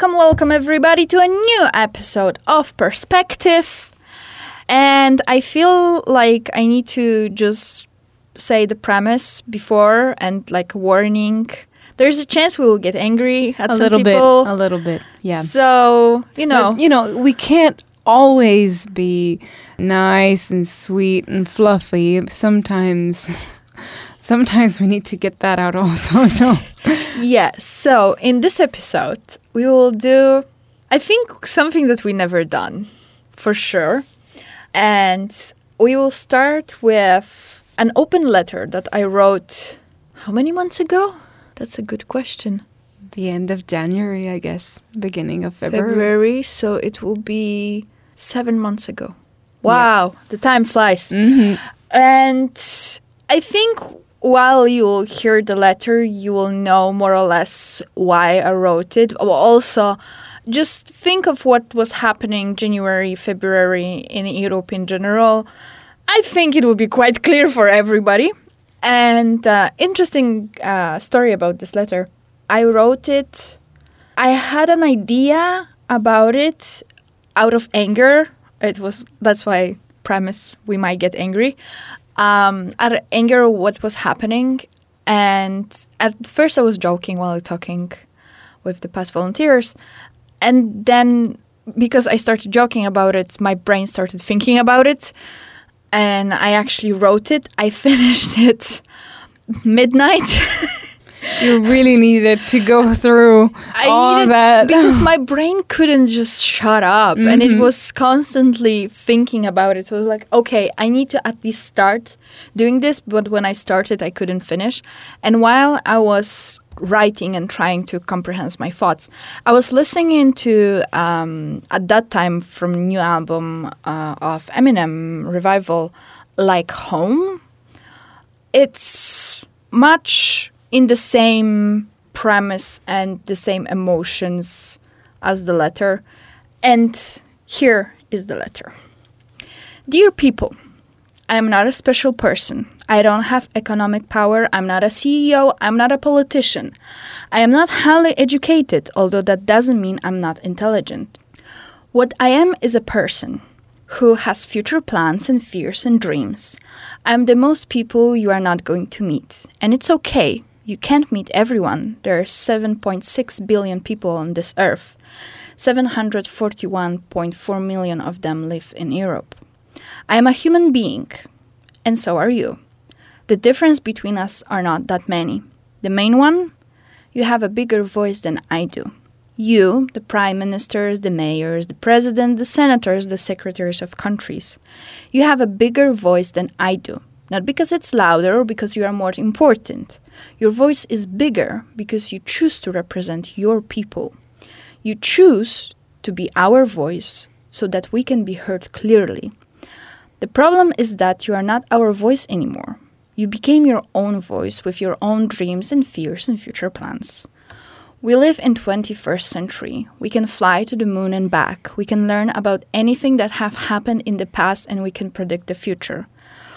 Welcome, welcome everybody to a new episode of Perspective. And I feel like I need to just say the premise before and like a warning. There's a chance we will get angry at a some little people. bit, a little bit, yeah. So, you know, But, you know, we can't always be nice and sweet and fluffy. Sometimes, sometimes we need to get that out also. So, Yeah, so in this episode, we will do, I think, something that we never done for sure. And we will start with an open letter that I wrote how many months ago? That's a good question. the end of January, I guess, beginning of February. February, so it will be seven months ago. Wow, the time flies. hmm And I think while you'll hear the letter, you will know more or less why I wrote it. Also, just think of what was happening January, February in Europe in general. I think it will be quite clear for everybody. And uh, interesting uh, story about this letter. I wrote it. I had an idea about it out of anger. It was that's why premise we might get angry. Um, of anger, what was happening, and at first I was joking while talking with the past volunteers, and then because I started joking about it, my brain started thinking about it, and I actually wrote it. I finished it midnight. You really needed to go through I all needed that. because my brain couldn't just shut up and it was constantly thinking about it. So it was like, okay, I need to at least start doing this. But when I started, I couldn't finish. And while I was writing and trying to comprehend my thoughts, I was listening to um, at that time from new album uh, of Eminem Revival, like Home. It's much in the same premise and the same emotions as the letter. And here is the letter Dear people, I am not a special person. I don't have economic power. I'm not a CEO. I'm not a politician. I am not highly educated, although that doesn't mean I'm not intelligent. What I am is a person who has future plans and fears and dreams. I'm the most people you are not going to meet, and it's okay. You can't meet everyone. There are 7.6 billion people on this earth. 741.4 million of them live in Europe. I am a human being, and so are you. The difference between us are not that many. The main one, you have a bigger voice than I do. You, the prime ministers, the mayors, the president, the senators, the secretaries of countries, you have a bigger voice than I do. Not because it's louder or because you are more important. Your voice is bigger because you choose to represent your people. You choose to be our voice so that we can be heard clearly. The problem is that you are not our voice anymore. You became your own voice with your own dreams and fears and future plans. We live in 21st century. We can fly to the moon and back. We can learn about anything that have happened in the past and we can predict the future.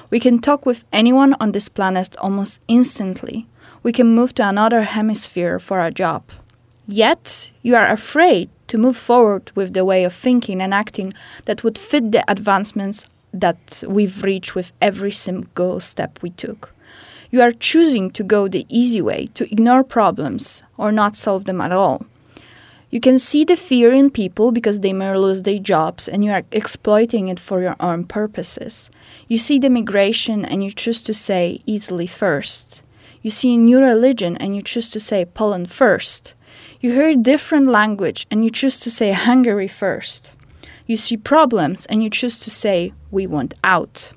We can talk with anyone on this planet almost instantly. We can move to another hemisphere for a job. Yet, you are afraid to move forward with the way of thinking and acting that would fit the advancements that we've reached with every single step we took. You are choosing to go the easy way, to ignore problems or not solve them at all. You can see the fear in people because they may lose their jobs and you are exploiting it for your own purposes. You see the migration and you choose to say Italy first. You see a new religion and you choose to say Poland first. You hear a different language and you choose to say Hungary first. You see problems and you choose to say we want out.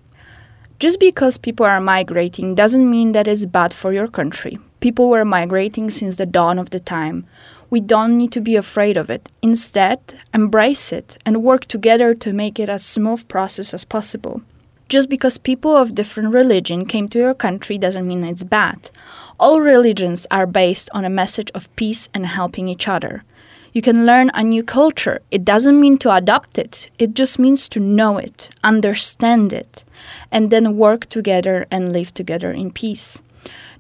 Just because people are migrating doesn't mean that it's bad for your country. People were migrating since the dawn of the time. We don't need to be afraid of it. Instead, embrace it and work together to make it as smooth process as possible. Just because people of different religion came to your country doesn't mean it's bad. All religions are based on a message of peace and helping each other. You can learn a new culture. It doesn't mean to adopt it, it just means to know it, understand it, and then work together and live together in peace.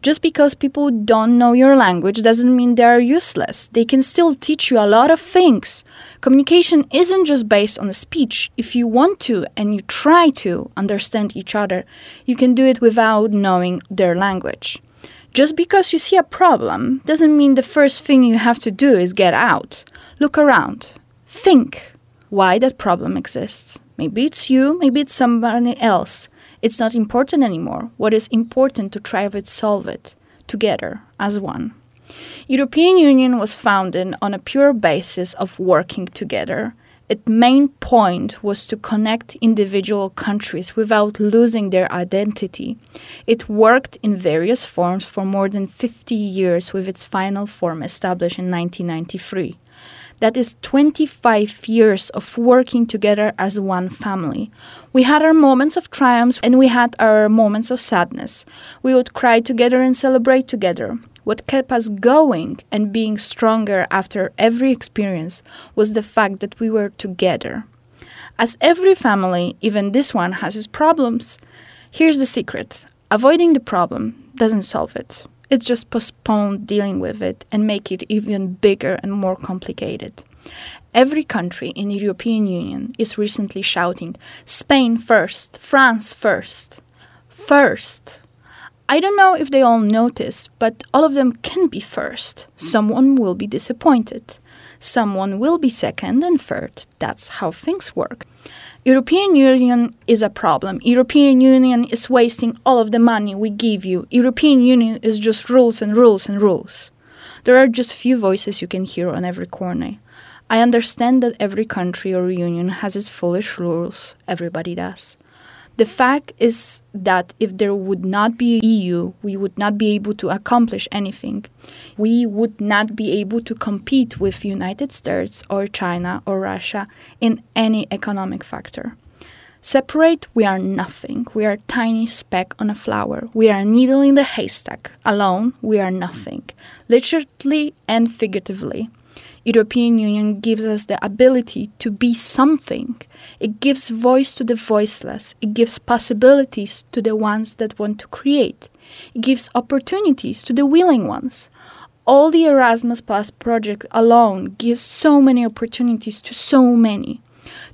Just because people don't know your language doesn't mean they are useless. They can still teach you a lot of things. Communication isn't just based on speech. If you want to and you try to understand each other, you can do it without knowing their language. Just because you see a problem doesn't mean the first thing you have to do is get out. Look around. Think why that problem exists. Maybe it's you, maybe it's somebody else. It's not important anymore. What is important to try to solve it together as one. European Union was founded on a pure basis of working together. Its main point was to connect individual countries without losing their identity. It worked in various forms for more than 50 years with its final form established in 1993. That is 25 years of working together as one family. We had our moments of triumphs and we had our moments of sadness. We would cry together and celebrate together. What kept us going and being stronger after every experience was the fact that we were together. As every family, even this one, has its problems. Here's the secret avoiding the problem doesn't solve it. It just postpone dealing with it and make it even bigger and more complicated. Every country in the European Union is recently shouting, Spain first, France first. First. I don't know if they all noticed, but all of them can be first. Someone will be disappointed. Someone will be second and third. That's how things work. European Union is a problem. European Union is wasting all of the money we give you. European Union is just rules and rules and rules. There are just few voices you can hear on every corner. I understand that every country or union has its foolish rules. Everybody does. The fact is that if there would not be EU, we would not be able to accomplish anything. We would not be able to compete with United States or China or Russia in any economic factor. Separate, we are nothing. We are a tiny speck on a flower. We are a needle in the haystack. Alone, we are nothing, literally and figuratively. European Union gives us the ability to be something. It gives voice to the voiceless. It gives possibilities to the ones that want to create. It gives opportunities to the willing ones. All the Erasmus Plus project alone gives so many opportunities to so many.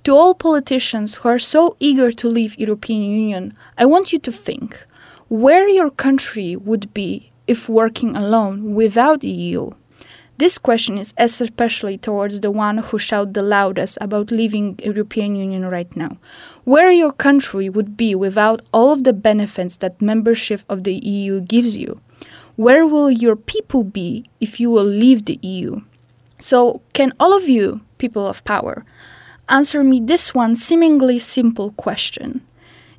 To all politicians who are so eager to leave European Union, I want you to think where your country would be if working alone without EU. This question is especially towards the one who shout the loudest about leaving European Union right now. Where your country would be without all of the benefits that membership of the EU gives you? Where will your people be if you will leave the EU? So, can all of you, people of power, answer me this one seemingly simple question?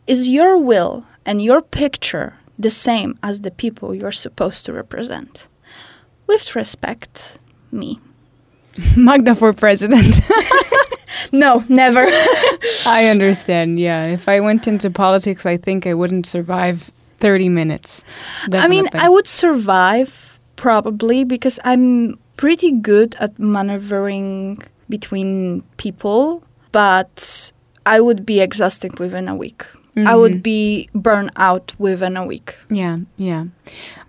Is your will and your picture the same as the people you're supposed to represent? With respect, me. Magda for president. no, never. I understand. Yeah. If I went into politics, I think I wouldn't survive 30 minutes. Definitely. I mean, I would survive probably because I'm pretty good at maneuvering between people, but I would be exhausted within a week. Mm-hmm. I would mm-hmm. be burned out within a week. Yeah, yeah.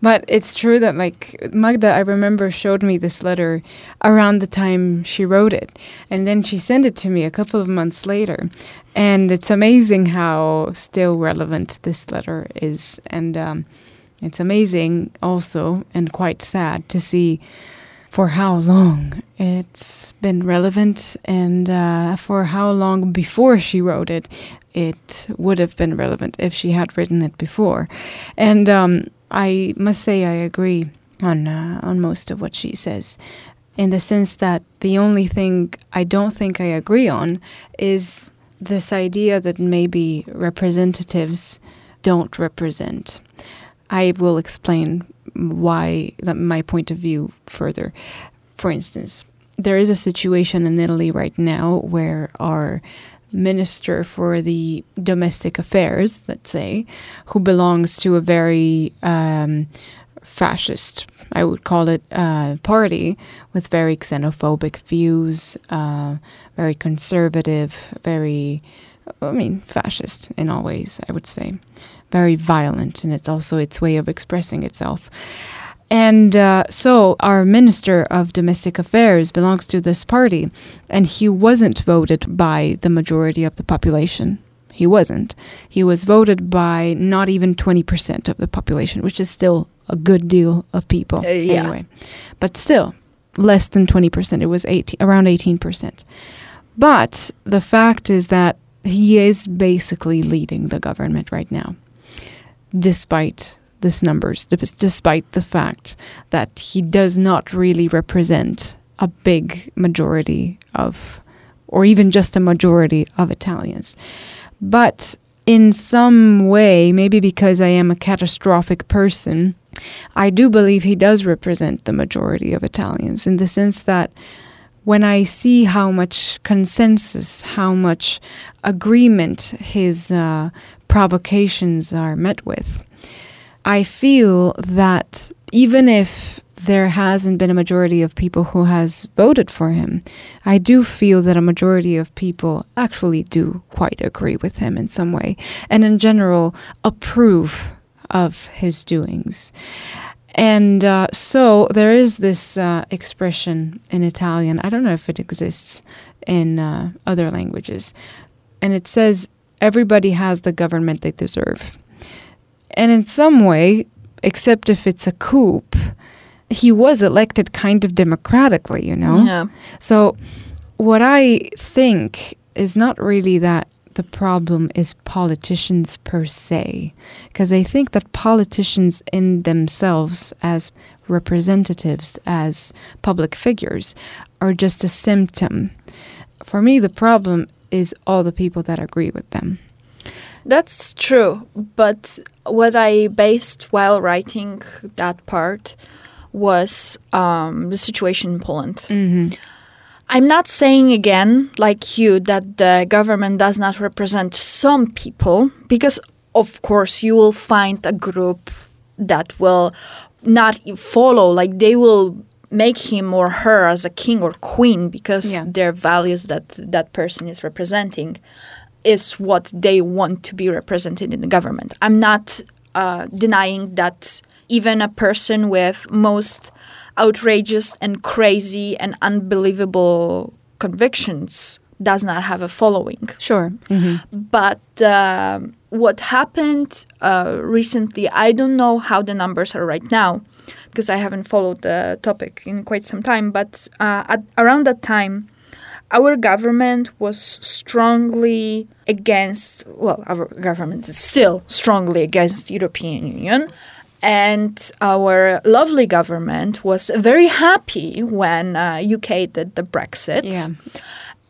But it's true that, like, Magda, I remember, showed me this letter around the time she wrote it. And then she sent it to me a couple of months later. And it's amazing how still relevant this letter is. And um, it's amazing also, and quite sad to see for how long it's been relevant and uh, for how long before she wrote it it would have been relevant if she had written it before. And um, I must say I agree on uh, on most of what she says, in the sense that the only thing I don't think I agree on is this idea that maybe representatives don't represent. I will explain why that my point of view further. For instance, there is a situation in Italy right now where our minister for the domestic affairs, let's say, who belongs to a very um, fascist, I would call it, uh, party with very xenophobic views, uh, very conservative, very, I mean, fascist in all ways, I would say. Very violent, and it's also its way of expressing itself. And uh, so our Minister of Domestic Affairs belongs to this party, and he wasn't voted by the majority of the population. He wasn't. He was voted by not even 20% of the population, which is still a good deal of people. Uh, yeah. Anyway, but still less than 20%. It was 18, around 18%. But the fact is that he is basically leading the government right now, despite this numbers, despite the fact that he does not really represent a big majority of, or even just a majority of Italians. But in some way, maybe because I am a catastrophic person, I do believe he does represent the majority of Italians in the sense that when I see how much consensus, how much agreement his uh, provocations are met with, I feel that even if there hasn't been a majority of people who has voted for him, I do feel that a majority of people actually do quite agree with him in some way, and in general approve of his doings. And uh, so there is this uh, expression in Italian. I don't know if it exists in uh, other languages. And it says, everybody has the government they deserve. And in some way, except if it's a coup, he was elected kind of democratically, you know? Yeah. So, what I think is not really that the problem is politicians per se, because I think that politicians in themselves, as representatives, as public figures, are just a symptom. For me, the problem is all the people that agree with them. That's true, but what I based while writing that part was um, the situation in Poland. Mm-hmm. I'm not saying again, like you, that the government does not represent some people, because of course you will find a group that will not follow, like they will make him or her as a king or queen because Yeah. their values that that person is representing is what they want to be represented in the government. I'm not uh, denying that even a person with most outrageous and crazy and unbelievable convictions does not have a following. Sure. Mm-hmm. But um, what happened uh, recently, I don't know how the numbers are right now because I haven't followed the topic in quite some time. But uh, at, around that time, our government was strongly against, well, our government is still strongly against European Union. And our lovely government was very happy when uh, UK did the Brexit. Yeah.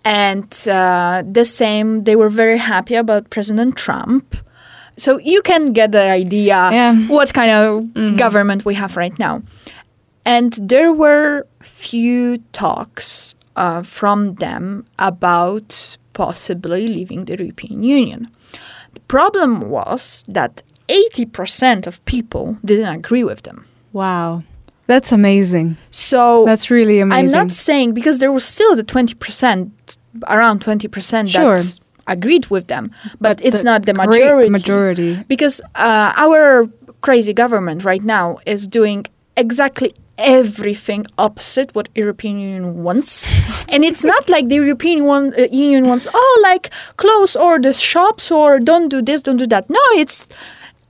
And uh, the same, they were very happy about President Trump. So you can get the idea Yeah. what kind of government we have right now. And there were few talks uh, from them about possibly leaving the European Union. The problem was that 80% of people didn't agree with them. Wow. That's amazing. So That's really amazing. I'm not saying because there was still the 20%, around 20% Sure. that agreed with them, but, it's the not the majority. majority. Because uh, our crazy government right now is doing exactly everything opposite what European Union wants, and it's not like the European one, uh, Union wants oh like close or the shops or don't do this, don't do that. No, it's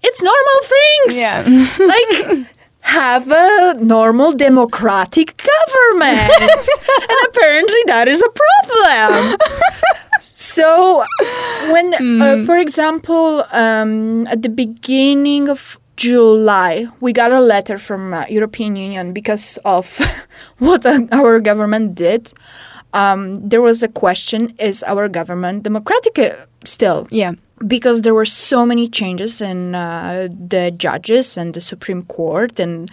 it's normal things Yeah. like have a normal democratic government and apparently that is a problem so when uh, for example um, at the beginning of july we got a letter from uh, european union because of what uh, our government did. Um, there was a question is our government democratic uh, still? Yeah. because there were so many changes in uh, the judges and the Supreme Court and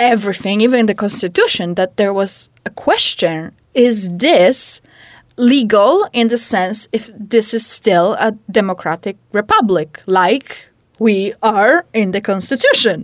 everything, even the Constitution, that there was a question is this legal in the sense if this is still a democratic republic like we are in the Constitution?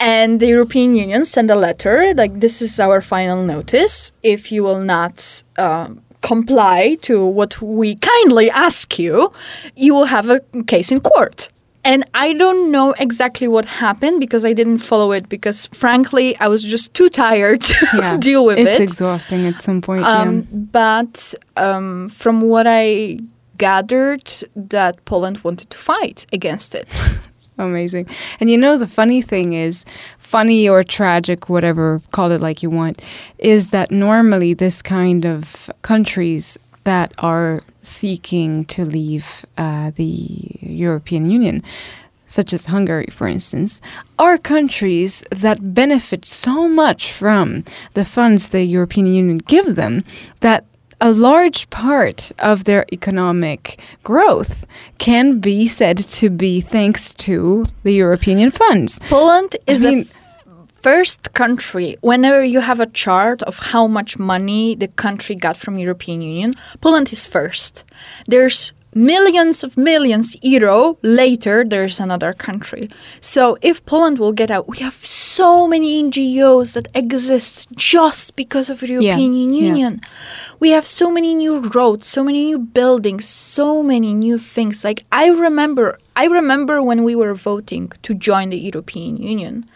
And the European Union sent a letter like, this is our final notice. If you will not um, comply to what we kindly ask you, you will have a case in court. And I don't know exactly what happened because I didn't follow it because frankly I was just too tired to Yeah. deal with it's it. It's exhausting at some point. Um, But um, from what I gathered, that Poland wanted to fight against it. Amazing. And you know, the funny thing is, funny or tragic, whatever, call it like you want, is that normally this kind of countries that are seeking to leave uh, the European Union, such as Hungary, for instance, are countries that benefit so much from the funds the European Union give them that a large part of their economic growth can be said to be thanks to the European funds. Poland is mean- a first country. Whenever you have a chart of how much money the country got from European Union, Poland is first. There's millions of millions euro later there's another country so if poland will get out we have so many ngos that exist just because of european yeah. union we have so many new roads so many new buildings so many new things like i remember i remember when we were voting to join the european union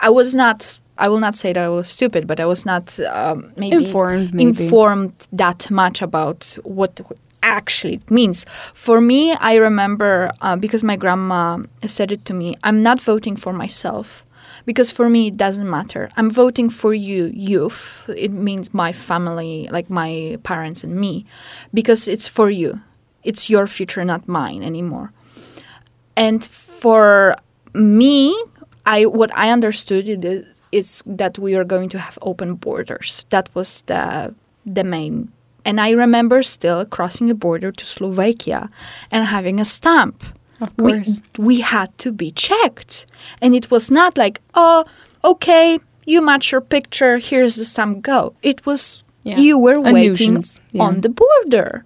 i was not i will not say that i was stupid but i was not um, maybe Informed, maybe. informed that much about what actually it means. For me, I remember uh, because my grandma said it to me, I'm not voting for myself. Because for me, it doesn't matter. I'm voting for you, youth. It means my family, like my parents and me, because it's for you. It's your future, not mine anymore. And for me, I what I understood it is, is that we are going to have open borders. That was the the main. And I remember still crossing the border to Slovakia and having a stamp. Of course. we had to be checked. And it was not like, oh, okay, you match your picture, here's the stamp, go. It was, Yeah. you were A waiting yeah. on the border.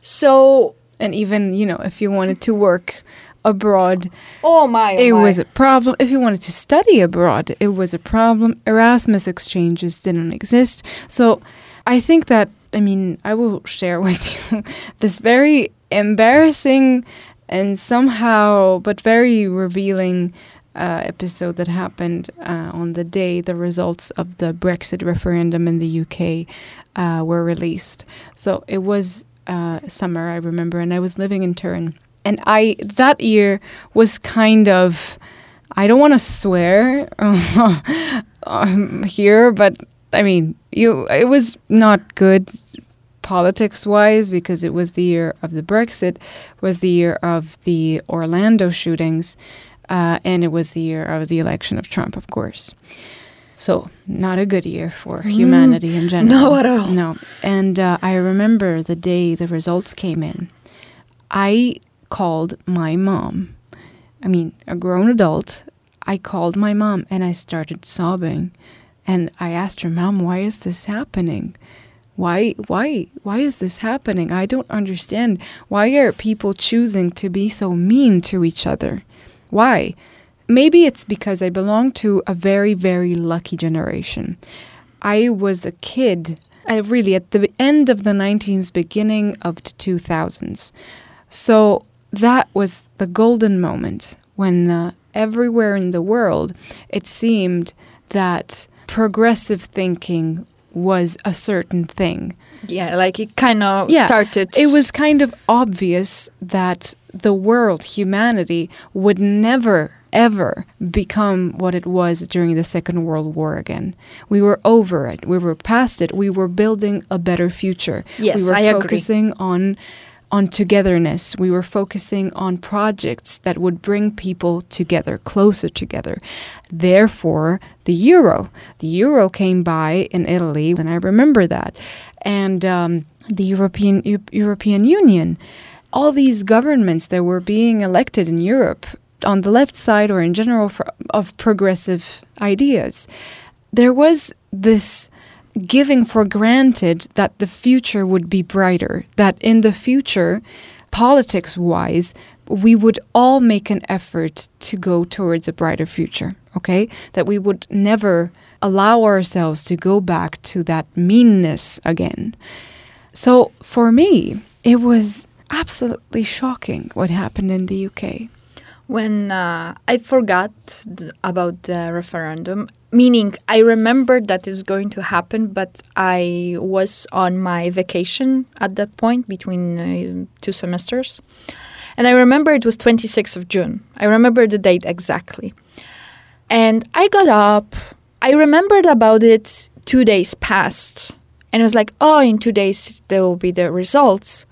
So, And even, you know, if you wanted to work abroad, oh my, oh it my. was a problem. If you wanted to study abroad, it was a problem. Erasmus exchanges didn't exist. So I think that, I mean, I will share with you this very embarrassing and somehow, but very revealing uh, episode that happened uh, on the day the results of the Brexit referendum in the UK uh, were released. So it was uh, summer, I remember, and I was living in Turin. And I that year was kind of I don't want to swear um, here, but I mean, you it was not good politics wise because it was the year of the Brexit, was the year of the Orlando shootings, uh, and it was the year of the election of Trump, of course. So not a good year for humanity in general. no at all. No. And uh, I remember the day the results came in. I called my mom. I mean, a grown adult. I called my mom and I started sobbing. And I asked her, "Mom, why is this happening? Why why why is this happening? I don't understand. Why are people choosing to be so mean to each other? Why?" Maybe it's because I belong to a very very lucky generation. I was a kid, I really at the end of the 19s, beginning of the 2000s. So that was the golden moment when uh, everywhere in the world it seemed that progressive thinking was a certain thing. Yeah, like it kind of Yeah, started. It was kind of obvious that the world, humanity, would never ever become what it was during the Second World War again. We were over it. We were past it. We were building a better future. Yes, we were I agree. focusing on on togetherness. We were focusing on projects that would bring people together, closer together. Therefore, the euro. The euro came by in Italy, and I remember that. And um, the European Eu- European Union. All these governments that were being elected in Europe on the left side or in general for, of progressive ideas, there was this giving for granted that the future would be brighter, that in the future, politics wise, we would all make an effort to go towards a brighter future, okay? That we would never allow ourselves to go back to that meanness again. So for me, it was absolutely shocking what happened in the UK. When uh, I forgot about the referendum, meaning I remembered that it's going to happen, but I was on my vacation at that point between uh, two semesters. And I remember it was 26th of June. I remember the date exactly. And I got up. I remembered about it two days past. And it was like, oh, in two days there will be the results.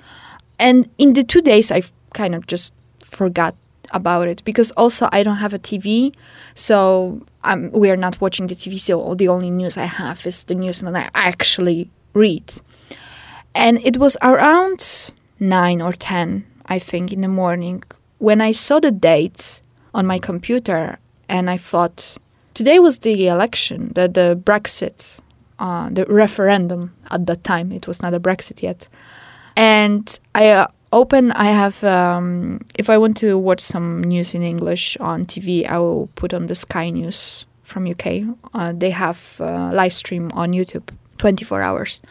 And in the two days, I kind of just forgot about it because also I don't have a TV, so um, we are not watching the TV. So the only news I have is the news that I actually read. And it was around nine or ten, I think, in the morning when I saw the date on my computer, and I thought today was the election, the the Brexit, uh, the referendum at that time. It was not a Brexit yet, and I. Uh, open. I have um, if i want to watch some news in english on tv i will put on the sky news from uk uh, they have uh, live stream on youtube 24 hours.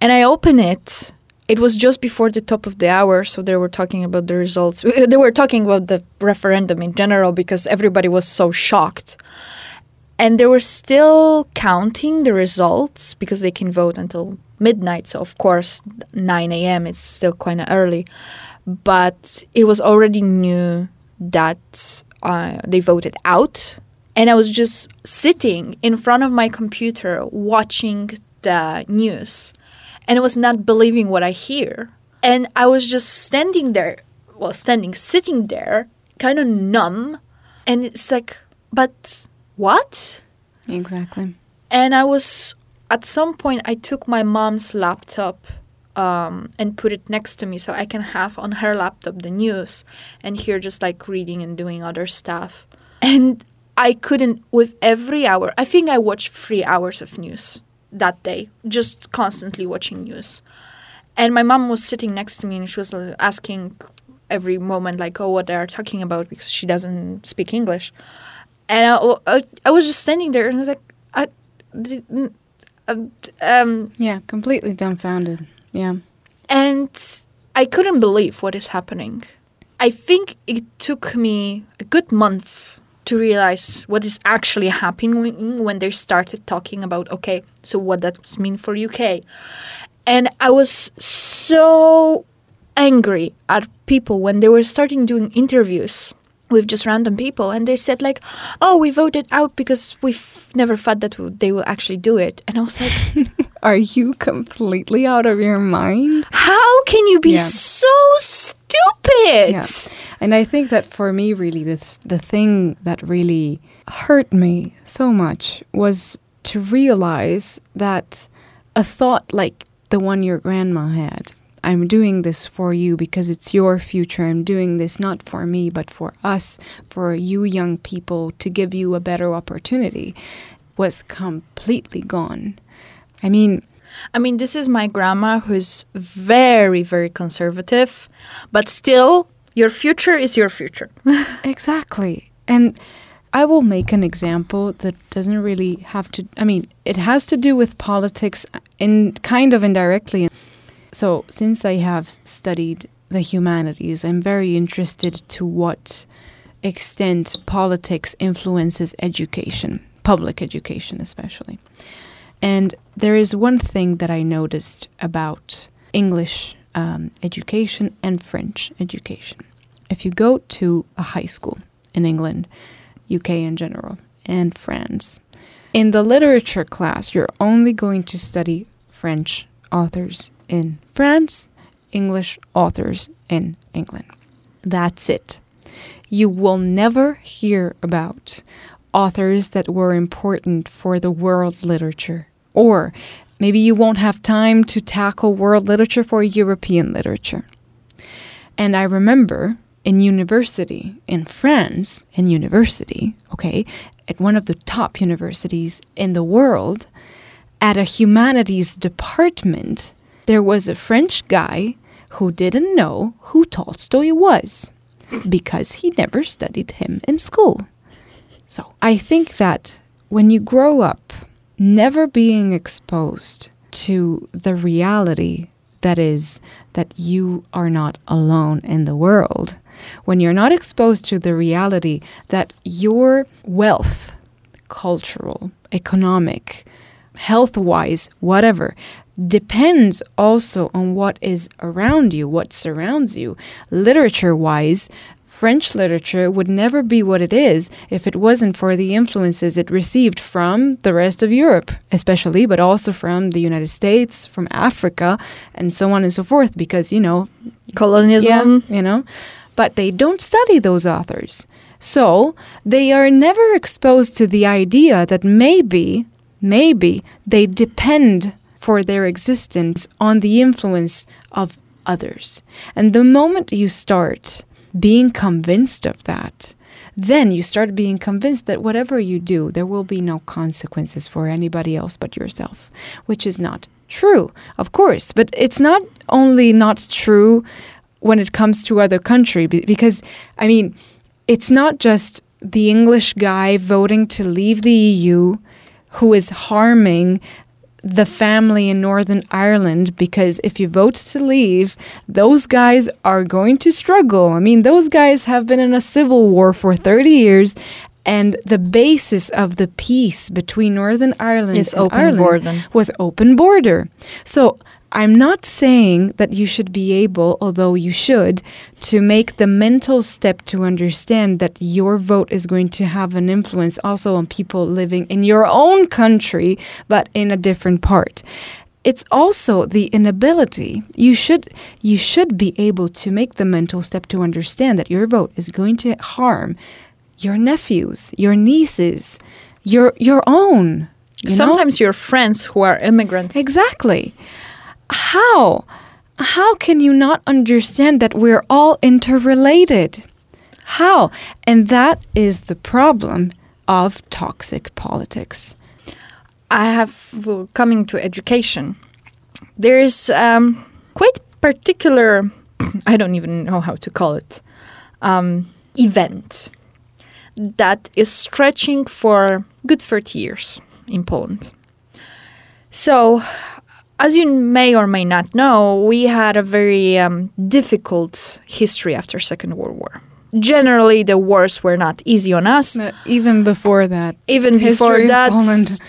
And i open it. It was just before the top of the hour so they were talking about the results. They were talking about the referendum in general because everybody was so shocked. And they were still counting the results because they can vote until midnight. So of course, 9 a.m. is still quite early, but it was already new that uh, they voted out, and I was just sitting in front of my computer watching the news, and I was not believing what I hear, and I was just standing there, well, standing, sitting there, kind of numb, and it's like, but what? Exactly. And I was at some point I took my mom's laptop um, and put it next to me so I can have on her laptop the news and here just like reading and doing other stuff. And I couldn't with every hour. I think I watched three hours of news that day, just constantly watching news. And my mom was sitting next to me and she was uh, asking every moment like, "Oh, what they are talking about?" because she doesn't speak English. And I, I, I was just standing there and I was like, I, um, yeah, completely dumbfounded. Yeah. And I couldn't believe what is happening. I think it took me a good month to realize what is actually happening when they started talking about okay, so what does mean for UK. And I was so angry at people when they were starting doing interviews with just random people and they said like oh we voted out because we've never thought that they will actually do it and i was like are you completely out of your mind how can you be yeah. so stupid yeah. and i think that for me really this the thing that really hurt me so much was to realize that a thought like the one your grandma had I'm doing this for you because it's your future. I'm doing this not for me, but for us, for you young people to give you a better opportunity was completely gone. I mean, I mean, this is my grandma who's very, very conservative, but still, your future is your future. exactly. And I will make an example that doesn't really have to, I mean, it has to do with politics in kind of indirectly. So, since I have studied the humanities, I'm very interested to what extent politics influences education, public education especially. And there is one thing that I noticed about English um, education and French education. If you go to a high school in England, UK in general, and France, in the literature class, you're only going to study French authors in France, English authors in England. That's it. You will never hear about authors that were important for the world literature, or maybe you won't have time to tackle world literature for European literature. And I remember in university in France, in university, okay, at one of the top universities in the world, at a humanities department, there was a French guy who didn't know who Tolstoy was because he never studied him in school. So I think that when you grow up never being exposed to the reality that is that you are not alone in the world. When you're not exposed to the reality that your wealth, cultural, economic, health wise, whatever, depends also on what is around you, what surrounds you. Literature wise, French literature would never be what it is if it wasn't for the influences it received from the rest of Europe, especially, but also from the United States, from Africa, and so on and so forth, because, you know, Colonialism. yeah, you know, but they don't study those authors. So they are never exposed to the idea that maybe, maybe they depend for their existence on the influence of others. And the moment you start being convinced of that, then you start being convinced that whatever you do, there will be no consequences for anybody else but yourself, which is not true, of course. But it's not only not true when it comes to other country, because I mean, it's not just the English guy voting to leave the EU who is harming the family in Northern Ireland because if you vote to leave, those guys are going to struggle. I mean, those guys have been in a civil war for 30 years. And the basis of the peace between Northern Ireland Is and open Ireland border. was open border. So I'm not saying that you should be able, although you should, to make the mental step to understand that your vote is going to have an influence also on people living in your own country, but in a different part. It's also the inability. You should you should be able to make the mental step to understand that your vote is going to harm your nephews, your nieces, your your own. you know? Sometimes your friends who are immigrants. Exactly. How? How can you not understand that we're all interrelated? How? And that is the problem of toxic politics. I have coming to education. There's um, quite particular. I don't even know how to call it. Um, event that is stretching for good 30 years in Poland. So, as you may or may not know, we had a very um, difficult history after Second World War. Generally, the wars were not easy on us. But even before that, Even before that, Poland.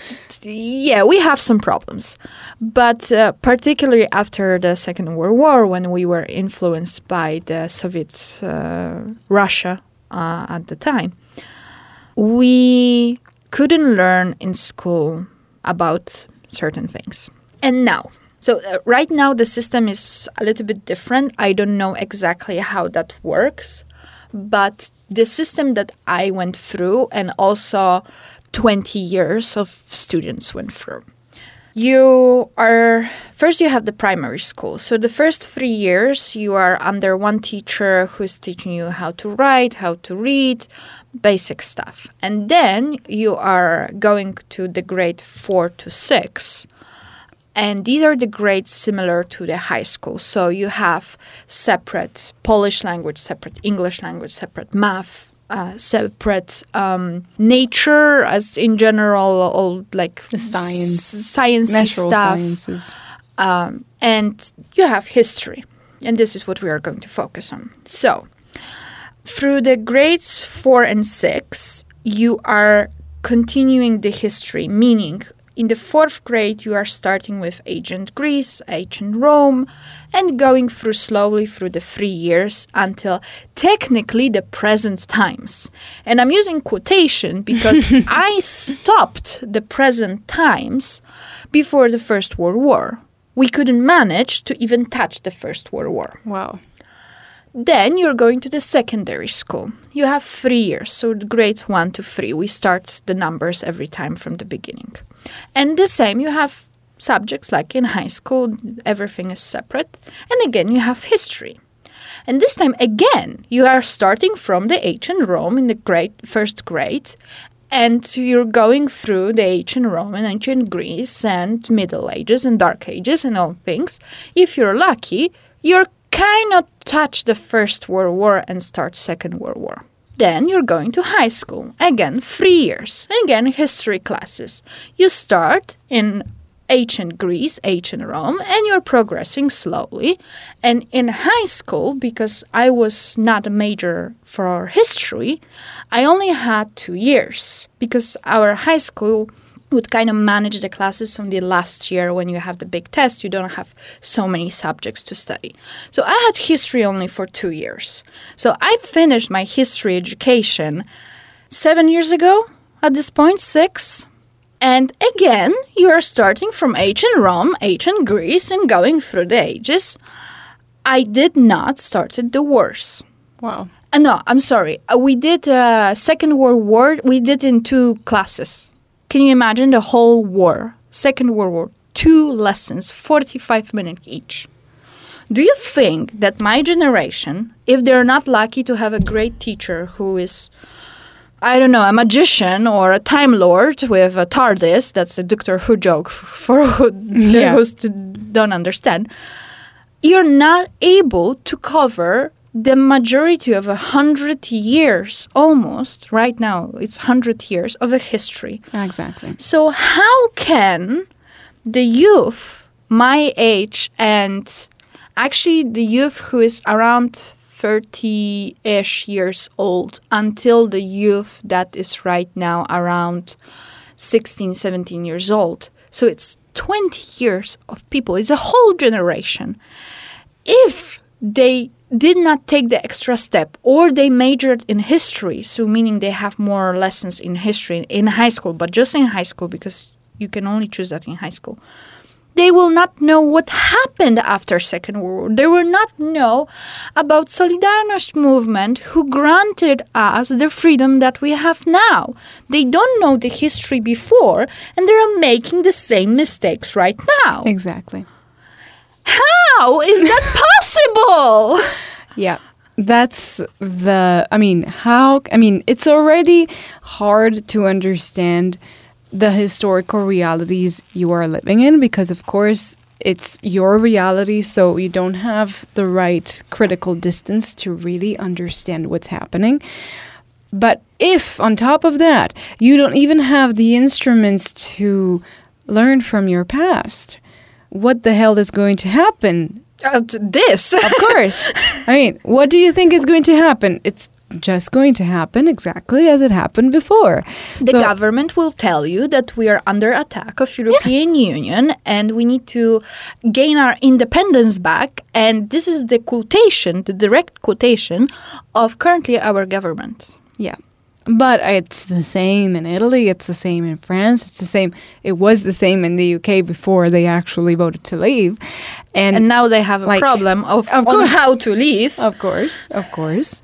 yeah, we have some problems. But uh, particularly after the Second World War, when we were influenced by the Soviet uh, Russia uh, at the time, we couldn't learn in school about certain things. And now, so uh, right now the system is a little bit different. I don't know exactly how that works, but the system that I went through and also 20 years of students went through. You are first you have the primary school. So the first 3 years you are under one teacher who's teaching you how to write, how to read, basic stuff. And then you are going to the grade 4 to 6 and these are the grades similar to the high school. So you have separate Polish language, separate English language, separate math, uh, separate um, nature, as in general, all like The science. s- Natural stuff, sciences. um, and you have history, and this is what we are going to focus on. So, through the grades four and six, you are continuing the history, meaning in the fourth grade, you are starting with ancient Greece, ancient Rome, and going through slowly through the three years until technically the present times. And I'm using quotation because I stopped the present times before the First World War. We couldn't manage to even touch the First World War. Wow. Then you're going to the secondary school. You have three years, so grades one to three. We start the numbers every time from the beginning. And the same, you have subjects like in high school, everything is separate. And again, you have history. And this time, again, you are starting from the ancient Rome in the grade, first grade, and you're going through the ancient Rome and ancient Greece and Middle Ages and Dark Ages and all things. If you're lucky, you're kind of touch the First World War and start Second World War. Then you're going to high school. Again, three years. Again, history classes. You start in ancient Greece, ancient Rome, and you're progressing slowly. And in high school, because I was not a major for history, I only had two years because our high school would kind of manage the classes on the last year when you have the big test you don't have so many subjects to study. So i had history only for two years. So i finished my history education seven years ago at this point six. And again you are starting from ancient rome ancient greece and going through the ages. I did not started the wars. Wow. uh, no i'm sorry. Uh, we did uh, second world war we did in two classes can you imagine the whole war, Second World War, two lessons, 45 minutes each? Do you think that my generation, if they're not lucky to have a great teacher who is, I don't know, a magician or a Time Lord with a TARDIS, that's a Doctor Who joke for who Yeah. those who don't understand, you're not able to cover the majority of a hundred years almost right now it's hundred years of a history. Exactly. so how can the youth my age and actually the youth who is around 30-ish years old until the youth that is right now around 16 17 years old. So it's 20 years of people. It's a whole generation. If they did not take the extra step or they majored in history so meaning they have more lessons in history in high school but just in high school because you can only choose that in high school. They will not know what happened after second world war. They will not know about solidarność movement who granted us the freedom that we have now. They don't know the history before and they're making the same mistakes right now. Exactly. How is that possible Yeah. That's the I mean, how I mean, it's already hard to understand the historical realities you are living in because of course it's your reality so you don't have the right critical distance to really understand what's happening. But if on top of that, you don't even have the instruments to learn from your past, what the hell is going to happen uh, this of course. I mean, what do you think is going to happen? It's just going to happen exactly as it happened before. The So- government will tell you that we are under attack of European Union and we need to gain our independence back and this is the quotation, the direct quotation of currently our government. Yeah. But it's the same in Italy, it's the same in France, it's the same it was the same in the UK before they actually voted to leave. And, And now they have a Like, problem of, of course. how to leave. Of course, of course.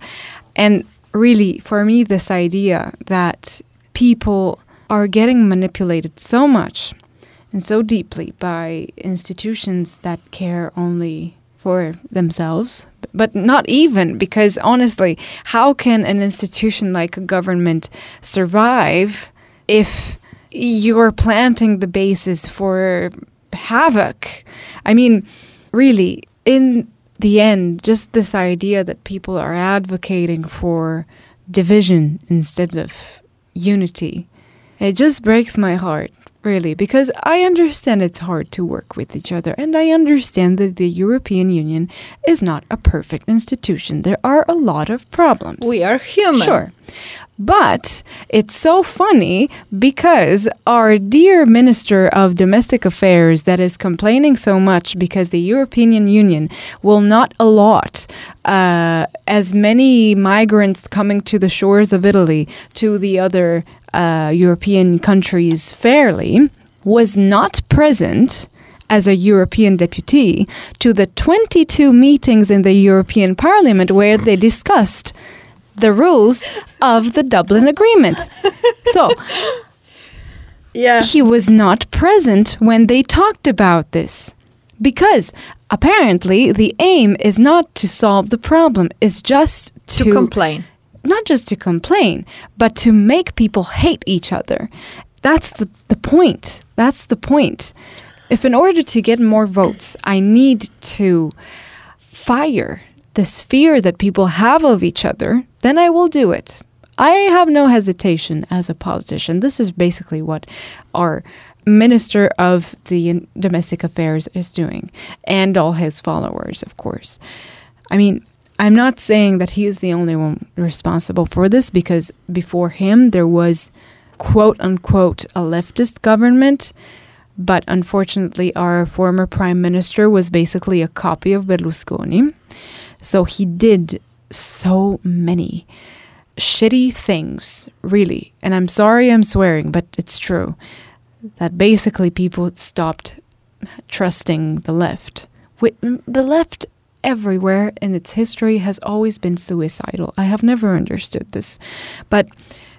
And really, for me, this idea that people are getting manipulated so much and so deeply by institutions that care only for themselves, but not even because honestly, how can an institution like a government survive if you're planting the basis for havoc? I mean, really, in the end, just this idea that people are advocating for division instead of unity, it just breaks my heart, really, because I understand it's hard to work with each other, and I understand that the European Union is not a perfect institution. There are a lot of problems. We are human. Sure. But it's so funny because our dear Minister of Domestic Affairs that is complaining so much because the European Union will not allot uh, as many migrants coming to the shores of Italy to the other uh, European countries fairly was not present as a European deputy to the 22 meetings in the European Parliament where they discussed the rules of the Dublin Agreement. So Yeah. he was not present when they talked about this. Because apparently the aim is not to solve the problem, it's just to, To complain. not just to complain, but to make people hate each other. That's the, the point. That's the point. If in order to get more votes, I need to fire this fear that people have of each other, then I will do it. I have no hesitation as a politician. This is basically what our minister of the domestic affairs is doing, and all his followers, of course. I mean, I'm not saying that he is the only one responsible for this because before him there was quote unquote a leftist government, but unfortunately our former prime minister was basically a copy of Berlusconi. So he did so many shitty things, really. And I'm sorry I'm swearing, but it's true. That basically people stopped trusting the left. The left everywhere in its history has always been suicidal. I have never understood this. But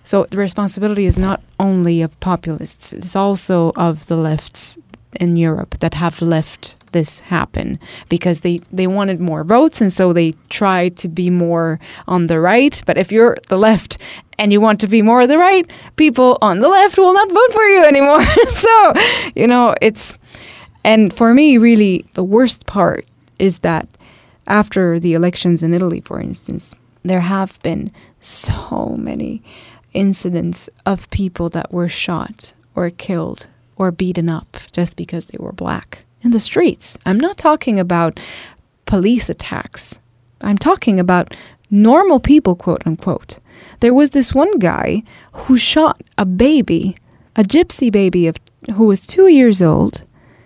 so the responsibility is not only of populists, it's also of the lefts in Europe that have left this happen because they, they wanted more votes and so they tried to be more on the right. But if you're the left and you want to be more the right, people on the left will not vote for you anymore. so, you know, it's and for me really the worst part is that after the elections in Italy, for instance, there have been so many incidents of people that were shot or killed or beaten up just because they were black in the streets. I'm not talking about police attacks. I'm talking about normal people, quote unquote. There was this one guy who shot a baby, a gypsy baby of who was 2 years old,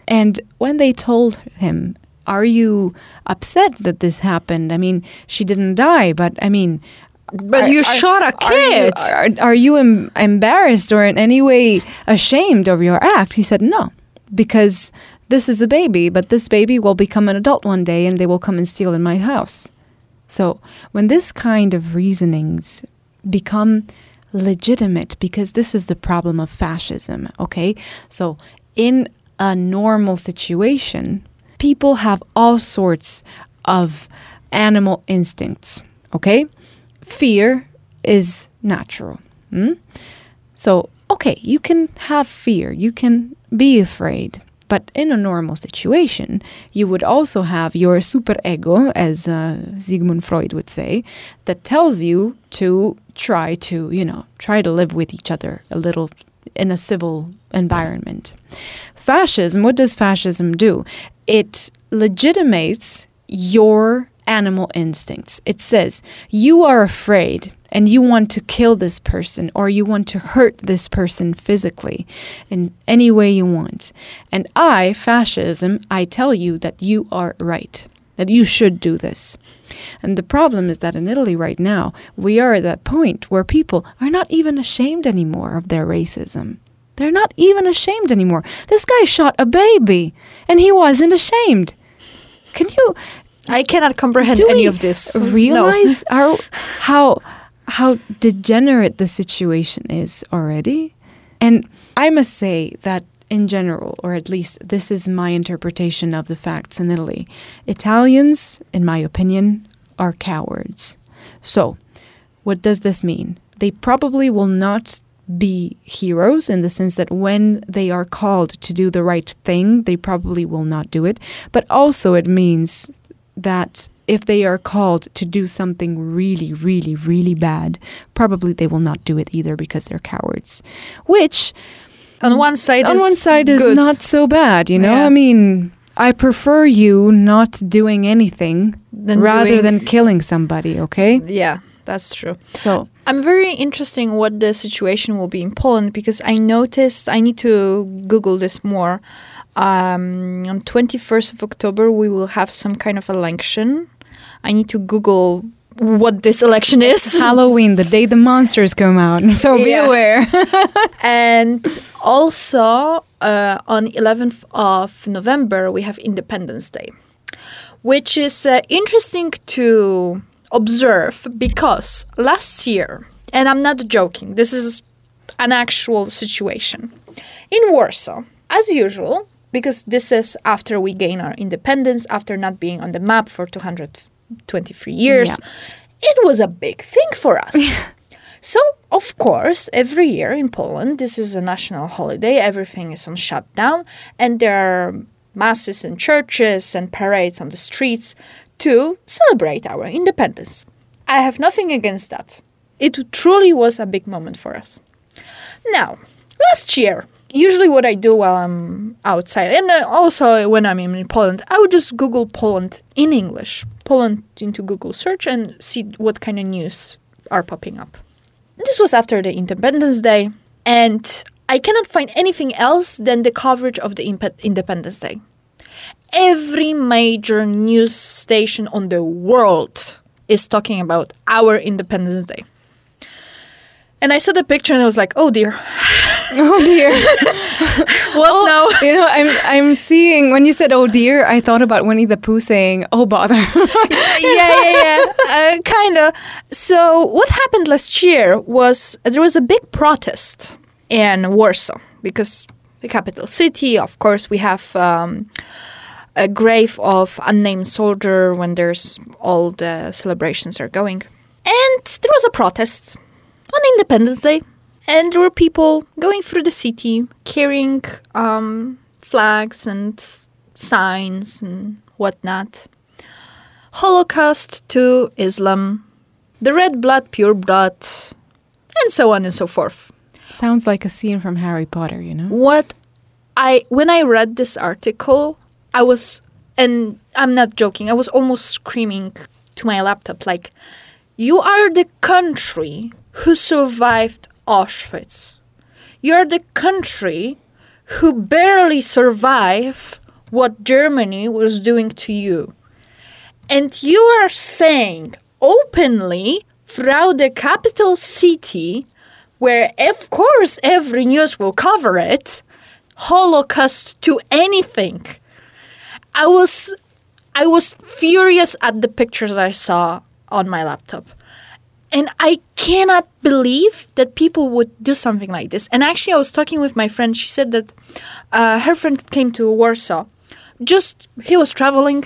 and when they told him are you upset that this happened? I mean, she didn't die, but I mean, but are, you are, shot a kid. Are you, are, you em- embarrassed or in any way ashamed of your act? He said, no, because this is a baby, but this baby will become an adult one day and they will come and steal in my house. So when this kind of reasonings become legitimate, because this is the problem of fascism, okay? So in a normal situation, people have all sorts of animal instincts, okay? Fear is natural. Hmm? So, okay, you can have fear, you can be afraid. But in a normal situation, you would also have your super ego, as uh, Sigmund Freud would say, that tells you to try to, you know, try to live with each other a little in a civil environment. Fascism, what does fascism do? it legitimates your animal instincts. It says, you are afraid and you want to kill this person or you want to hurt this person physically in any way you want. And I, fascism, I tell you that you are right, that you should do this. And the problem is that in Italy right now, we are at that point where people are not even ashamed anymore of their racism. They're not even ashamed anymore. This guy shot a baby and he wasn't ashamed. Can you I cannot comprehend any of this. Realize no. our, how how degenerate the situation is already? And I must say that in general, or at least this is my interpretation of the facts in Italy, Italians, in my opinion, are cowards. So, what does this mean? They probably will not be heroes in the sense that when they are called to do the right thing, they probably will not do it. But also, it means that if they are called to do something really, really, really bad, probably they will not do it either because they're cowards. Which, on one side, on one side is good. not so bad. You know, yeah. I mean. I prefer you not doing anything than rather doing than killing somebody, okay? Yeah, that's true. So I'm very interested what the situation will be in Poland because I noticed I need to Google this more. Um, on 21st of October, we will have some kind of election. I need to Google what this election is. Halloween, the day the monsters come out. So be yeah. aware. and also uh, on 11th of November, we have Independence Day, which is uh, interesting to observe because last year, and I'm not joking, this is an actual situation. In Warsaw, as usual, because this is after we gain our independence, after not being on the map for 223 years, yeah. it was a big thing for us. so, of course, every year in Poland, this is a national holiday, everything is on shutdown, and there are masses in churches and parades on the streets to celebrate our independence. I have nothing against that. It truly was a big moment for us. Now, last year, usually what I do while I'm outside, and uh, also when I'm in Poland, I would just Google Poland in English, Poland into Google search, and see what kind of news are popping up. This was after the Independence Day, and I cannot find anything else than the coverage of the Independence Day. Every major news station on the world is talking about our Independence Day. And I saw the picture and I was like, oh dear. Oh dear. What oh, now? You know, I'm I'm seeing when you said "oh dear," I thought about Winnie the Pooh saying "oh bother." yeah, yeah, yeah. Uh, kind of. So, what happened last year was there was a big protest in Warsaw because the capital city, of course, we have um, a grave of unnamed soldier when there's all the celebrations are going. And there was a protest on Independence Day, and there were people going through the city carrying um, flags and signs and whatnot. Holocaust to Islam, the red blood, pure blood, and so on and so forth. Sounds like a scene from Harry Potter, you know. What I when I read this article, I was and I'm not joking, I was almost screaming to my laptop like you are the country who survived Auschwitz. You're the country who barely survived what Germany was doing to you. And you are saying openly throughout the capital city, where of course every news will cover it, Holocaust to anything. I was I was furious at the pictures I saw on my laptop. And I cannot believe that people would do something like this. And actually, I was talking with my friend. She said that uh, her friend came to Warsaw. Just he was traveling,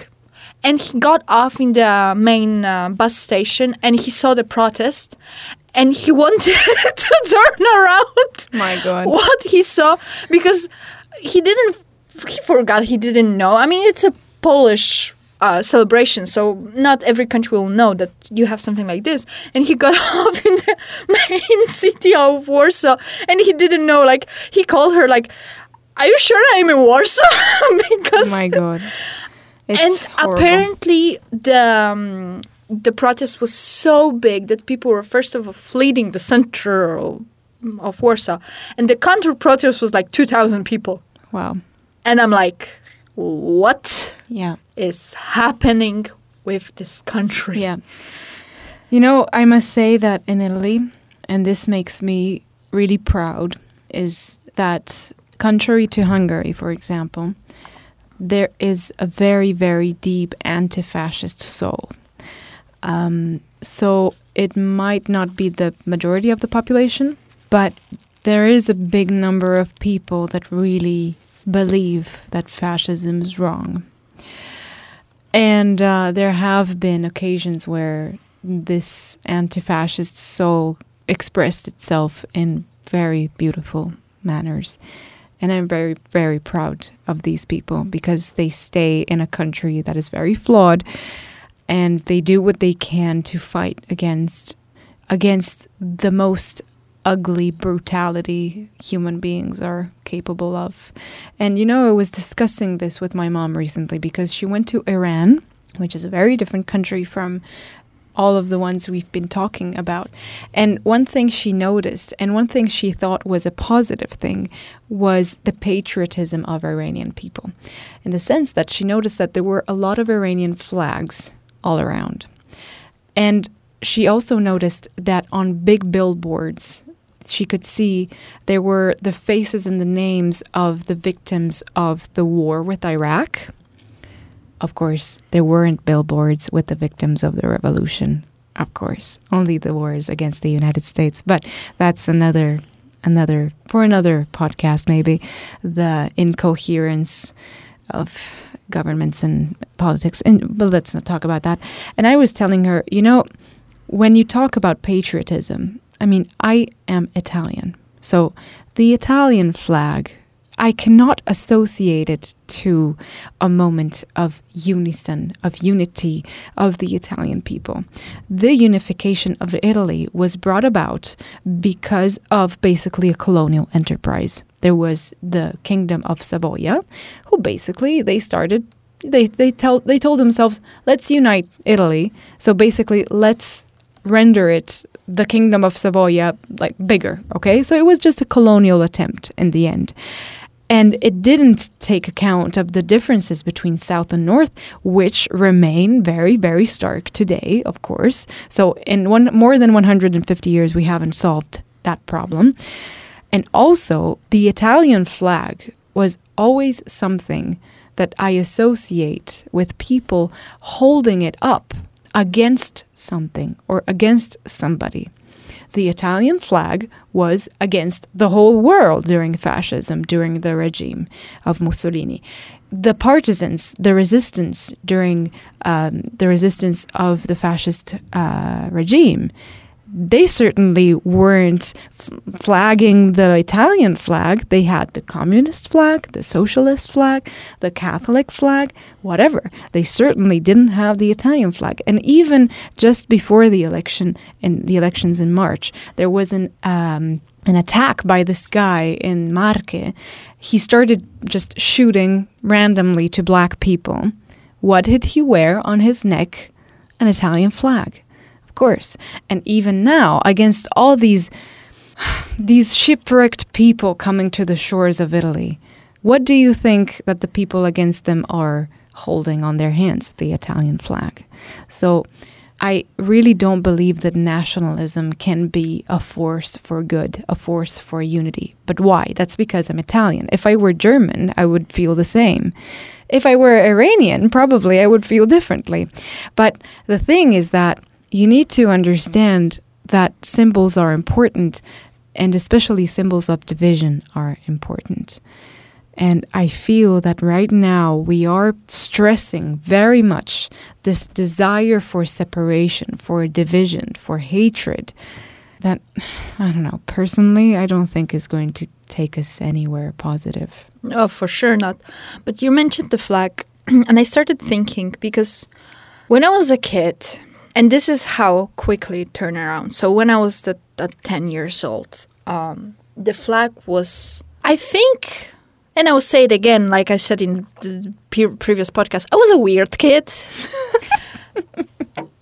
and he got off in the main uh, bus station, and he saw the protest, and he wanted to turn around. My God. What he saw because he didn't. He forgot. He didn't know. I mean, it's a Polish uh, celebration. So not every country will know that you have something like this. And he got off in the main city of Warsaw, and he didn't know. Like he called her, like, "Are you sure I'm in Warsaw?" because My God. It's and horrible. apparently the um, the protest was so big that people were first of all fleeing the center of, of Warsaw, and the counter protest was like two thousand people. Wow. And I'm like, what Yeah. is happening with this country? Yeah. You know, I must say that in Italy, and this makes me really proud, is that contrary to Hungary, for example, there is a very, very deep anti fascist soul. Um, so it might not be the majority of the population, but there is a big number of people that really believe that fascism is wrong. And uh, there have been occasions where this anti fascist soul expressed itself in very beautiful manners. And I'm very, very proud of these people because they stay in a country that is very flawed and they do what they can to fight against against the most ugly brutality human beings are capable of. And you know, I was discussing this with my mom recently because she went to Iran, which is a very different country from all of the ones we've been talking about. And one thing she noticed, and one thing she thought was a positive thing, was the patriotism of Iranian people. In the sense that she noticed that there were a lot of Iranian flags all around. And she also noticed that on big billboards, she could see there were the faces and the names of the victims of the war with Iraq. Of course, there weren't billboards with the victims of the revolution. Of course, only the wars against the United States. But that's another, another for another podcast, maybe. The incoherence of governments and politics. And but let's not talk about that. And I was telling her, you know, when you talk about patriotism, I mean, I am Italian. So the Italian flag, I cannot associate it to a moment of unison, of unity of the Italian people. The unification of Italy was brought about because of basically a colonial enterprise. There was the kingdom of Savoia, who basically they started they they tell they told themselves, let's unite Italy. So basically, let's render it the kingdom of Savoia like bigger. Okay, so it was just a colonial attempt in the end. And it didn't take account of the differences between South and North, which remain very, very stark today, of course. So, in one more than 150 years, we haven't solved that problem. And also, the Italian flag was always something that I associate with people holding it up against something or against somebody. The Italian flag was against the whole world during fascism, during the regime of Mussolini. The partisans, the resistance during um, the resistance of the fascist uh, regime, they certainly weren't f- flagging the Italian flag. They had the communist flag, the socialist flag, the Catholic flag, whatever. They certainly didn't have the Italian flag. And even just before the election, in the elections in March, there was an um, an attack by this guy in Marche. He started just shooting randomly to black people. What did he wear on his neck? An Italian flag course. And even now, against all these these shipwrecked people coming to the shores of Italy, what do you think that the people against them are holding on their hands? The Italian flag. So I really don't believe that nationalism can be a force for good, a force for unity. But why? That's because I'm Italian. If I were German, I would feel the same. If I were Iranian, probably I would feel differently. But the thing is that you need to understand that symbols are important, and especially symbols of division are important. And I feel that right now we are stressing very much this desire for separation, for division, for hatred. That, I don't know, personally, I don't think is going to take us anywhere positive. Oh, for sure not. But you mentioned the flag, and I started thinking because when I was a kid, and this is how quickly it turned around. So when I was the, the 10 years old, um, the flag was, I think, and I will say it again, like I said in the pre- previous podcast, I was a weird kid.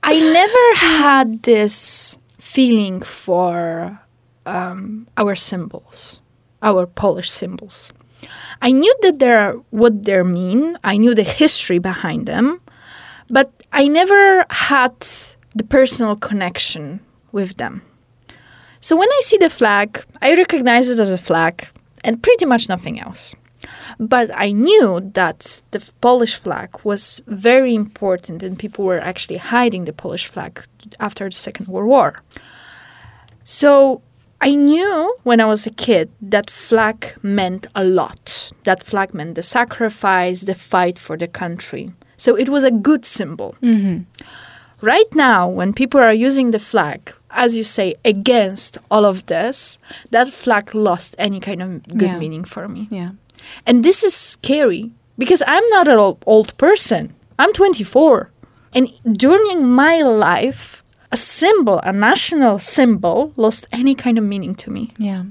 I never had this feeling for um, our symbols, our Polish symbols. I knew that they're what they mean. I knew the history behind them, but I never had the personal connection with them. So when I see the flag, I recognize it as a flag and pretty much nothing else. But I knew that the Polish flag was very important and people were actually hiding the Polish flag after the Second World War. So I knew when I was a kid that flag meant a lot. That flag meant the sacrifice, the fight for the country. So it was a good symbol. Mm-hmm. Right now, when people are using the flag, as you say, against all of this, that flag lost any kind of good Yeah. meaning for me. Yeah. And this is scary because I'm not an old person. I'm 24. And during my life, a symbol, a national symbol, lost any kind of meaning to me. Yeah.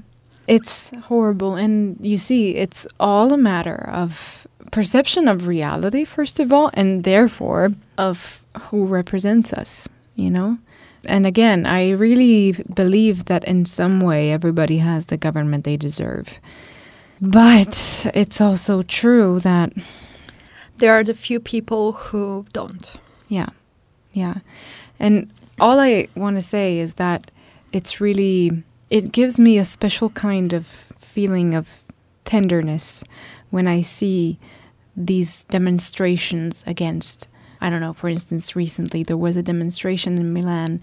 It's horrible. And you see, it's all a matter of perception of reality, first of all, and therefore of who represents us, you know? And again, I really believe that in some way everybody has the government they deserve. But it's also true that, There are the few people who don't. yeah, yeah. And all I want to say is that it's really, it gives me a special kind of feeling of tenderness when I see these demonstrations against, I don't know, for instance, recently there was a demonstration in Milan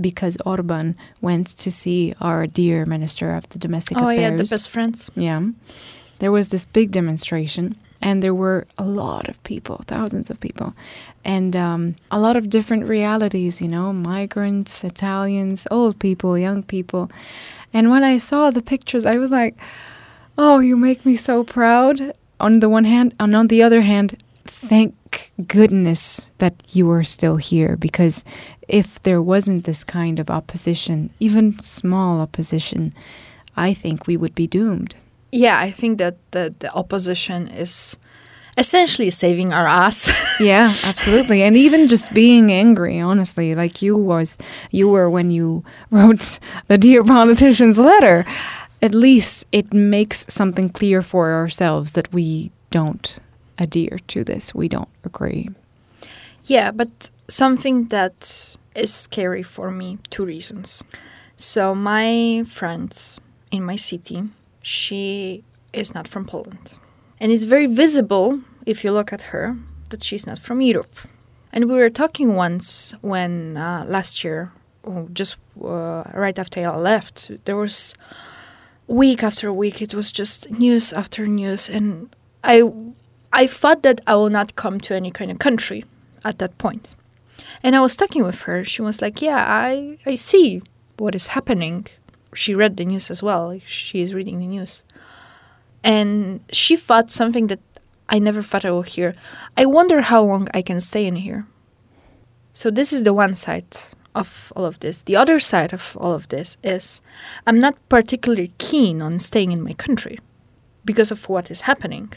because Orban went to see our dear Minister of the Domestic oh, Affairs. yeah, the best friends. Yeah. There was this big demonstration, and there were a lot of people, thousands of people, and um, a lot of different realities, you know, migrants, Italians, old people, young people. And when I saw the pictures, I was like, oh, you make me so proud on the one hand, and on the other hand, thank goodness that you are still here because if there wasn't this kind of opposition, even small opposition, I think we would be doomed. Yeah, I think that the, the opposition is essentially saving our ass. yeah, absolutely. And even just being angry, honestly, like you was you were when you wrote the Dear Politicians letter. At least it makes something clear for ourselves that we don't adhere to this. We don't agree. Yeah, but something that is scary for me, two reasons. So my friends in my city, she is not from Poland. And it's very visible if you look at her that she's not from Europe. And we were talking once when uh, last year, oh, just uh, right after I left, there was week after week, it was just news after news. And I, I thought that I will not come to any kind of country at that point. And I was talking with her. She was like, Yeah, I, I see what is happening. She read the news as well. She is reading the news. And she thought something that I never thought I would hear. I wonder how long I can stay in here. So, this is the one side of all of this. The other side of all of this is I'm not particularly keen on staying in my country because of what is happening.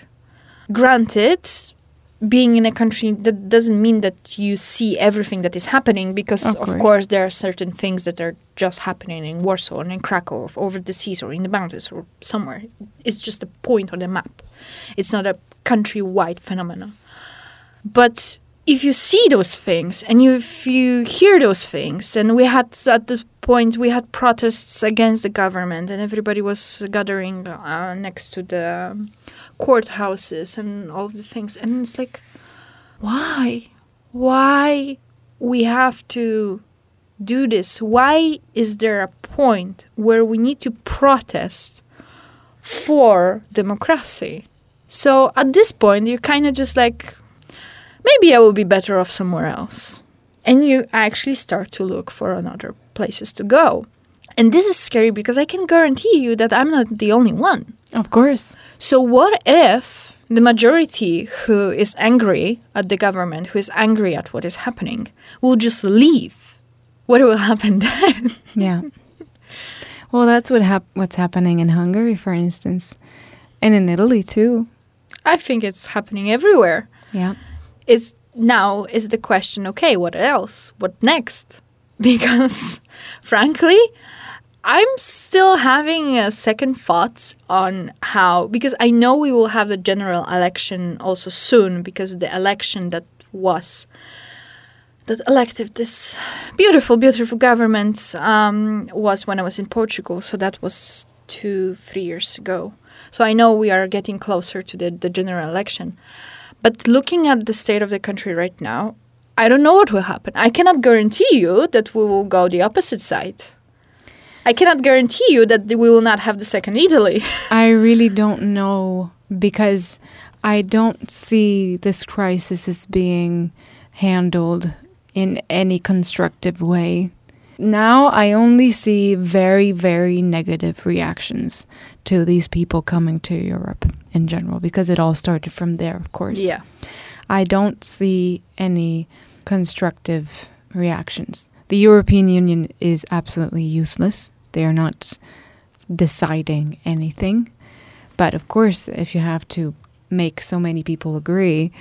Granted, being in a country that doesn't mean that you see everything that is happening because Of of course. course, there are certain things that are just happening in Warsaw and in Krakow over the seas or in the mountains or somewhere. It's just a point on the map. It's not a countrywide phenomenon. But if you see those things and you, if you hear those things, and we had at the point we had protests against the government, and everybody was gathering uh, next to the um, courthouses and all the things, and it's like, why, why we have to do this? Why is there a point where we need to protest for democracy? So at this point, you're kind of just like, maybe I will be better off somewhere else. And you actually start to look for another places to go. And this is scary because I can guarantee you that I'm not the only one. Of course. So, what if the majority who is angry at the government, who is angry at what is happening, will just leave? What will happen then? Yeah. well, that's what hap- what's happening in Hungary, for instance, and in Italy too. I think it's happening everywhere. Yeah. It's now is the question okay, what else? What next? Because frankly, I'm still having uh, second thoughts on how because I know we will have the general election also soon because the election that was that elected this beautiful, beautiful government um, was when I was in Portugal. So that was two, three years ago. So I know we are getting closer to the, the general election. But looking at the state of the country right now, I don't know what will happen. I cannot guarantee you that we will go the opposite side. I cannot guarantee you that we will not have the second Italy. I really don't know because I don't see this crisis as being handled in any constructive way. Now I only see very, very negative reactions to these people coming to Europe in general because it all started from there, of course. Yeah. I don't see any constructive reactions. The European Union is absolutely useless. They are not deciding anything. But of course, if you have to make so many people agree,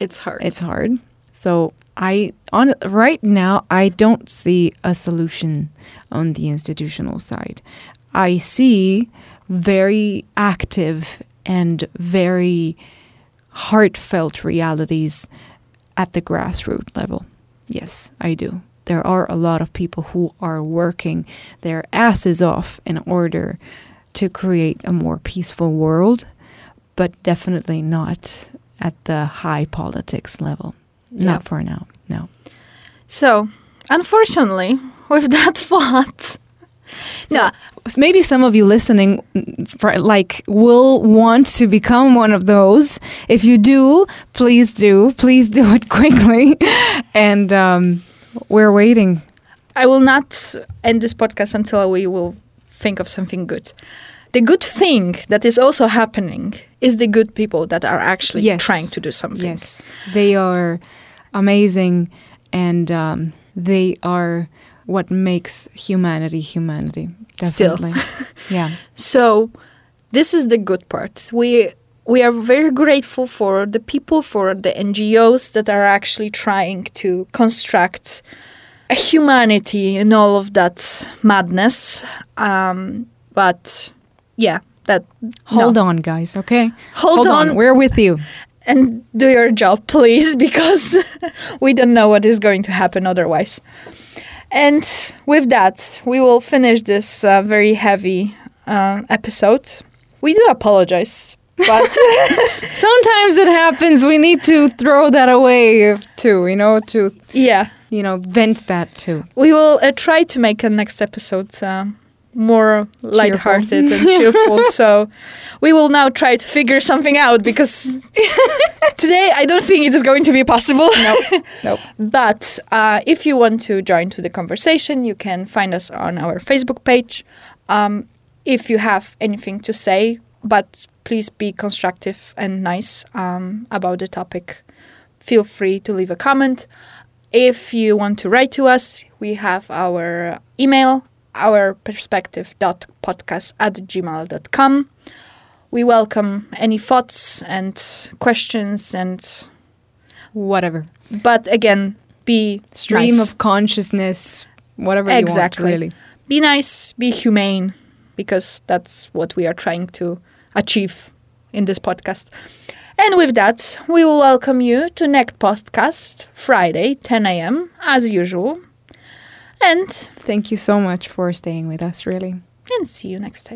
It's hard. it's hard. So I on right now I don't see a solution on the institutional side. I see very active and very heartfelt realities at the grassroots level. Yes, I do. There are a lot of people who are working their asses off in order to create a more peaceful world, but definitely not at the high politics level. Yeah. Not for now. No. So, unfortunately, with that thought, no, Maybe some of you listening for, like will want to become one of those. If you do, please do. Please do it quickly. and um, we're waiting. I will not end this podcast until we will think of something good. the good thing that is also happening is the good people that are actually Yes. trying to do something. Yes, they are amazing, and um, they are what makes humanity humanity. Still. Yeah. So this is the good part. We we are very grateful for the people, for the NGOs that are actually trying to construct a humanity in all of that madness. Um, but yeah, that Hold no. on, guys. Okay. hold, on, We're with you. And do your job, please, because we don't know what is going to happen otherwise. And with that, we will finish this uh, very heavy uh, episode. We do apologize, but Sometimes it happens. We need to throw that away too. You know, to yeah, you know vent that too. we will uh, try to make a next episode uh, more lighthearted and cheerful. so we will now try to figure something out because today I don't think it is going to be possible. Nope. Nope. But uh, if you want to join to the conversation, you can find us on our Facebook page. Um, if you have anything to say, but please be constructive and nice um, about the topic, feel free to leave a comment. If you want to write to us, we have our email, our perspective.podcast at gmail.com. We welcome any thoughts and questions and Whatever. but again, be Stream nice. of consciousness. Whatever Exactly. you want, really. be nice, be humane, because that's what we are trying to achieve in this podcast. And with that, we will welcome you to next podcast Friday, 10 a.m. as usual. And Thank you so much for staying with us. Really. and see you next time.